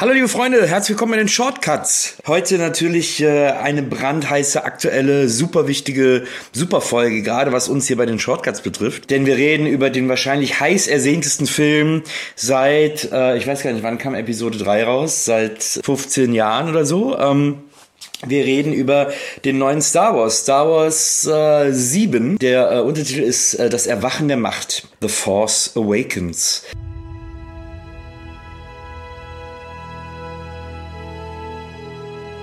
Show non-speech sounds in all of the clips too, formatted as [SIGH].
Hallo liebe Freunde, herzlich willkommen bei den Shortcuts. Heute natürlich äh, eine brandheiße, aktuelle, super wichtige, super Folge, gerade was uns hier bei den Shortcuts betrifft. Denn wir reden über den wahrscheinlich heiß ersehntesten Film seit, äh, ich weiß gar nicht, wann kam Episode 3 raus? Seit 15 Jahren oder so. Ähm, wir reden über den neuen Star Wars, Star Wars äh, 7. Der äh, Untertitel ist äh, Das Erwachen der Macht, The Force Awakens.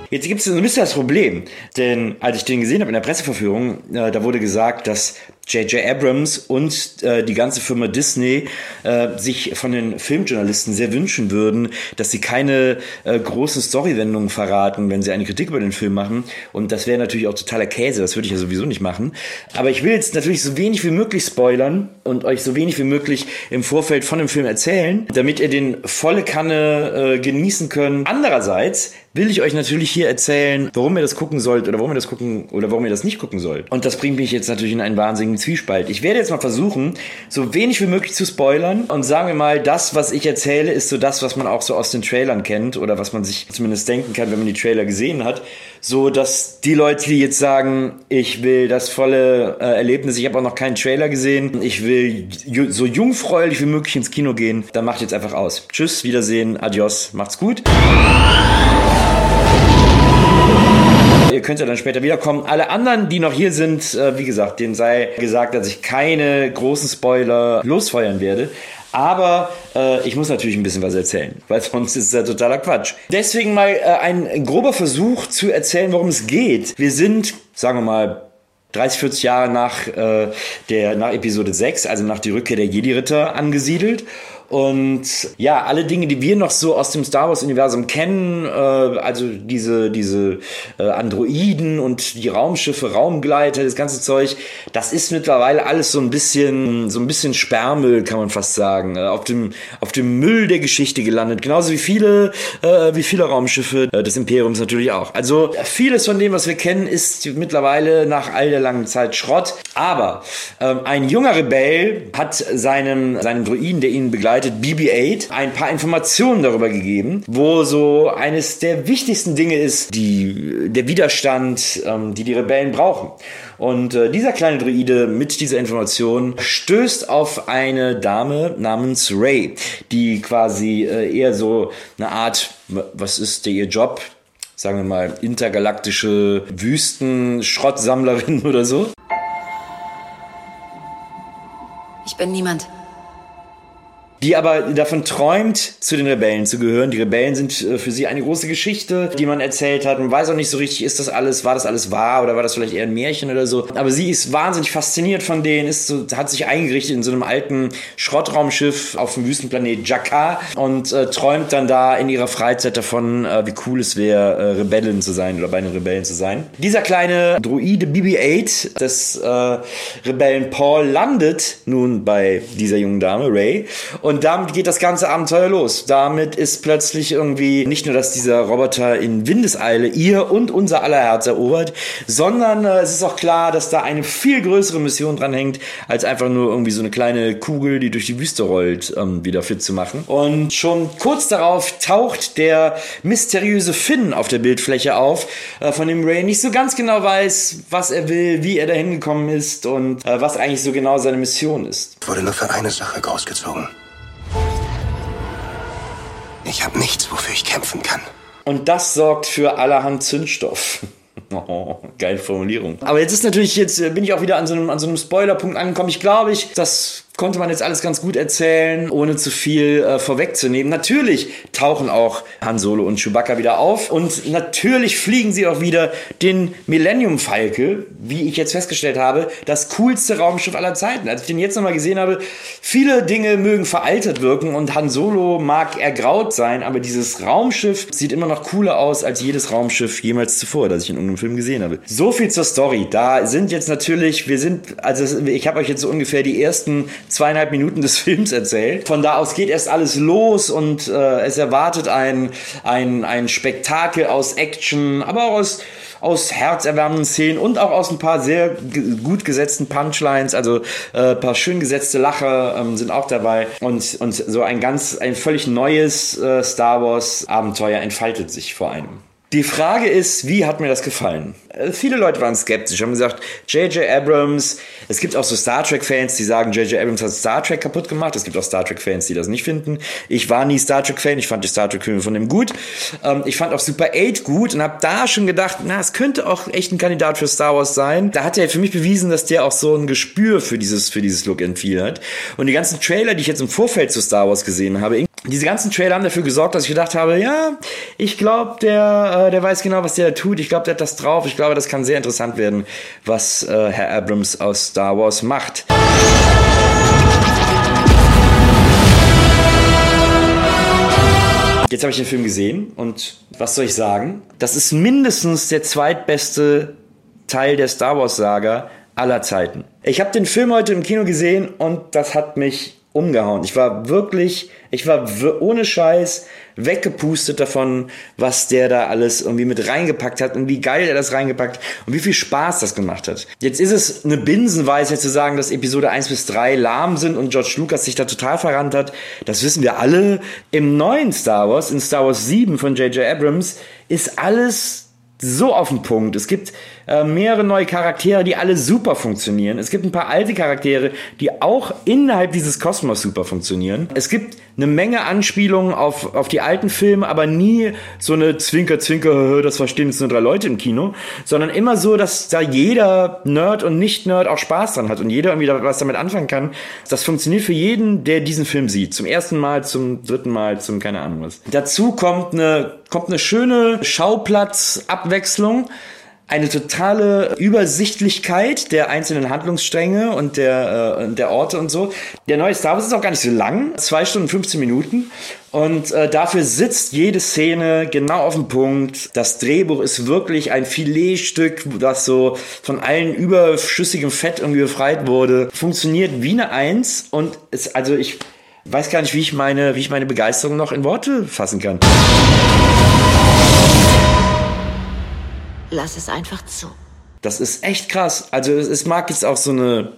Jetzt gibt es ein bisschen das Problem, denn als ich den gesehen habe in der Presseverführung, äh, da wurde gesagt, dass J.J. Abrams und äh, die ganze Firma Disney äh, sich von den Filmjournalisten sehr wünschen würden, dass sie keine äh, großen Storywendungen verraten, wenn sie eine Kritik über den Film machen. Und das wäre natürlich auch totaler Käse, das würde ich ja sowieso nicht machen. Aber ich will jetzt natürlich so wenig wie möglich spoilern und euch so wenig wie möglich im Vorfeld von dem Film erzählen, damit ihr den volle Kanne äh, genießen könnt. Andererseits will ich euch natürlich hier erzählen, warum ihr das gucken sollt oder warum ihr das gucken oder warum ihr das nicht gucken sollt. Und das bringt mich jetzt natürlich in einen wahnsinnigen Zwiespalt. Ich werde jetzt mal versuchen, so wenig wie möglich zu spoilern und sagen wir mal, das, was ich erzähle, ist so das, was man auch so aus den Trailern kennt oder was man sich zumindest denken kann, wenn man die Trailer gesehen hat. So, dass die Leute, die jetzt sagen, ich will das volle äh, Erlebnis, ich habe auch noch keinen Trailer gesehen, ich will so jungfräulich wie möglich ins Kino gehen, dann macht jetzt einfach aus. Tschüss, Wiedersehen, adios, macht's gut. Ihr könnt ja dann später wiederkommen. Alle anderen, die noch hier sind, äh, wie gesagt, denen sei gesagt, dass ich keine großen Spoiler losfeuern werde. Aber äh, ich muss natürlich ein bisschen was erzählen, [LAUGHS] weil sonst ist es ja totaler Quatsch. Deswegen mal äh, ein grober Versuch zu erzählen, worum es geht. Wir sind, sagen wir mal, 30, 40 Jahre nach, äh, der, nach Episode 6, also nach die Rückkehr der Jedi-Ritter angesiedelt. Und ja, alle Dinge, die wir noch so aus dem Star Wars-Universum kennen, äh, also diese, diese äh, Androiden und die Raumschiffe, Raumgleiter, das ganze Zeug, das ist mittlerweile alles so ein bisschen, so ein bisschen Sperrmüll, kann man fast sagen, äh, auf dem, auf dem Müll der Geschichte gelandet. Genauso wie viele, äh, wie viele Raumschiffe äh, des Imperiums natürlich auch. Also vieles von dem, was wir kennen, ist mittlerweile nach all der langen Zeit Schrott. Aber ähm, ein junger Rebell hat seinem, seinem Druiden, der ihn begleitet, United BB-8 ein paar Informationen darüber gegeben, wo so eines der wichtigsten Dinge ist, die, der Widerstand, ähm, die die Rebellen brauchen. Und äh, dieser kleine Druide mit dieser Information stößt auf eine Dame namens Ray, die quasi äh, eher so eine Art, was ist der ihr Job? Sagen wir mal, intergalaktische Wüsten-Schrottsammlerin [LAUGHS] oder so. Ich bin niemand die aber davon träumt, zu den Rebellen zu gehören. Die Rebellen sind äh, für sie eine große Geschichte, die man erzählt hat. Man weiß auch nicht so richtig, ist das alles, war das alles wahr oder war das vielleicht eher ein Märchen oder so. Aber sie ist wahnsinnig fasziniert von denen, ist so, hat sich eingerichtet in so einem alten Schrottraumschiff auf dem Wüstenplanet Jakar und äh, träumt dann da in ihrer Freizeit davon, äh, wie cool es wäre, äh, Rebellen zu sein oder bei den Rebellen zu sein. Dieser kleine Druide BB-8 des äh, Rebellen Paul landet nun bei dieser jungen Dame, Ray, und damit geht das ganze Abenteuer los. Damit ist plötzlich irgendwie nicht nur, dass dieser Roboter in Windeseile ihr und unser aller Herz erobert, sondern äh, es ist auch klar, dass da eine viel größere Mission dran hängt, als einfach nur irgendwie so eine kleine Kugel, die durch die Wüste rollt, ähm, wieder fit zu machen. Und schon kurz darauf taucht der mysteriöse Finn auf der Bildfläche auf, äh, von dem Ray nicht so ganz genau weiß, was er will, wie er dahin gekommen ist und äh, was eigentlich so genau seine Mission ist. Ich wurde nur für eine Sache großgezogen. Ich habe nichts, wofür ich kämpfen kann. Und das sorgt für allerhand Zündstoff. [LAUGHS] Oh, geile Formulierung. Aber jetzt ist natürlich, jetzt bin ich auch wieder an so einem, an so einem Spoilerpunkt angekommen. Ich glaube, ich, das konnte man jetzt alles ganz gut erzählen, ohne zu viel äh, vorwegzunehmen. Natürlich tauchen auch Han Solo und Chewbacca wieder auf und natürlich fliegen sie auch wieder den Millennium Falke, wie ich jetzt festgestellt habe, das coolste Raumschiff aller Zeiten. Als ich den jetzt nochmal gesehen habe, viele Dinge mögen veraltet wirken und Han Solo mag ergraut sein, aber dieses Raumschiff sieht immer noch cooler aus als jedes Raumschiff jemals zuvor, das ich in irgendeinem Film gesehen habe. So viel zur Story. Da sind jetzt natürlich, wir sind, also ich habe euch jetzt so ungefähr die ersten zweieinhalb Minuten des [LAUGHS] Films erzählt. Von da aus geht erst alles los und äh, es erwartet ein, ein, ein Spektakel aus Action, aber auch aus aus herzerwärmenden Szenen und auch aus ein paar sehr gut gesetzten Punchlines, also äh, paar schön gesetzte Lacher ähm, sind auch dabei und, und so ein ganz, ein völlig neues äh, Star Wars Abenteuer entfaltet sich vor einem. Die Frage ist, wie hat mir das gefallen? Äh, viele Leute waren skeptisch, haben gesagt, J.J. Abrams, es gibt auch so Star Trek-Fans, die sagen, J.J. Abrams hat Star Trek kaputt gemacht. Es gibt auch Star Trek-Fans, die das nicht finden. Ich war nie Star Trek-Fan, ich fand die Star Trek-Filme von dem gut. Ähm, ich fand auch Super 8 gut und habe da schon gedacht, na, es könnte auch echt ein Kandidat für Star Wars sein. Da hat er für mich bewiesen, dass der auch so ein Gespür für dieses, für dieses Look and Feel hat. Und die ganzen Trailer, die ich jetzt im Vorfeld zu Star Wars gesehen habe, diese ganzen Trailer haben dafür gesorgt, dass ich gedacht habe, ja, ich glaube, der, äh, der weiß genau, was der tut. Ich glaube, der hat das drauf. Ich glaube, das kann sehr interessant werden, was äh, Herr Abrams aus Star Wars macht. Jetzt habe ich den Film gesehen und was soll ich sagen? Das ist mindestens der zweitbeste Teil der Star Wars Saga aller Zeiten. Ich habe den Film heute im Kino gesehen und das hat mich umgehauen. Ich war wirklich, ich war ohne Scheiß weggepustet davon, was der da alles irgendwie mit reingepackt hat und wie geil er das reingepackt und wie viel Spaß das gemacht hat. Jetzt ist es eine Binsenweise zu sagen, dass Episode 1 bis 3 lahm sind und George Lucas sich da total verrannt hat. Das wissen wir alle. Im neuen Star Wars, in Star Wars 7 von J.J. Abrams, ist alles so auf den Punkt. Es gibt äh, mehrere neue Charaktere, die alle super funktionieren. Es gibt ein paar alte Charaktere, die auch innerhalb dieses Kosmos super funktionieren. Es gibt eine Menge Anspielungen auf, auf die alten Filme, aber nie so eine Zwinker, Zwinker, das verstehen jetzt nur drei Leute im Kino, sondern immer so, dass da jeder Nerd und Nicht-Nerd auch Spaß dran hat und jeder irgendwie was damit anfangen kann. Das funktioniert für jeden, der diesen Film sieht. Zum ersten Mal, zum dritten Mal, zum keine Ahnung was. Dazu kommt eine, kommt eine schöne Schauplatzabwechslung eine totale Übersichtlichkeit der einzelnen Handlungsstränge und der, äh, der Orte und so. Der neue Star Wars ist auch gar nicht so lang, zwei Stunden 15 Minuten. Und äh, dafür sitzt jede Szene genau auf dem Punkt. Das Drehbuch ist wirklich ein Filetstück, das so von allen überschüssigem Fett irgendwie befreit wurde. Funktioniert wie eine Eins und ist, also ich weiß gar nicht, wie ich meine, wie ich meine Begeisterung noch in Worte fassen kann. Lass es einfach zu. Das ist echt krass. Also es mag jetzt auch so eine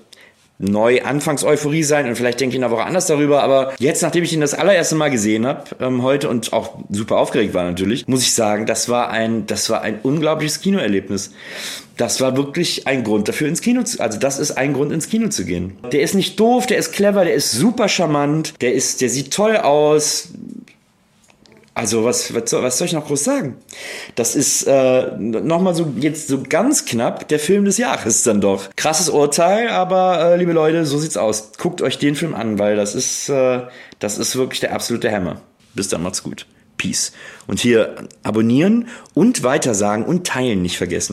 Neu-Anfangs-Euphorie sein und vielleicht denke ich eine Woche anders darüber, aber jetzt, nachdem ich ihn das allererste Mal gesehen habe, ähm, heute und auch super aufgeregt war natürlich, muss ich sagen, das war ein, das war ein unglaubliches Kinoerlebnis. Das war wirklich ein Grund dafür ins Kino zu, also das ist ein Grund ins Kino zu gehen. Der ist nicht doof, der ist clever, der ist super charmant, der ist, der sieht toll aus, also was, was, soll, was soll ich noch groß sagen? Das ist äh, nochmal so jetzt so ganz knapp der Film des Jahres dann doch. Krasses Urteil, aber äh, liebe Leute, so sieht's aus. Guckt euch den Film an, weil das ist, äh, das ist wirklich der absolute Hammer. Bis dann, macht's gut. Peace. Und hier abonnieren und weitersagen und teilen nicht vergessen.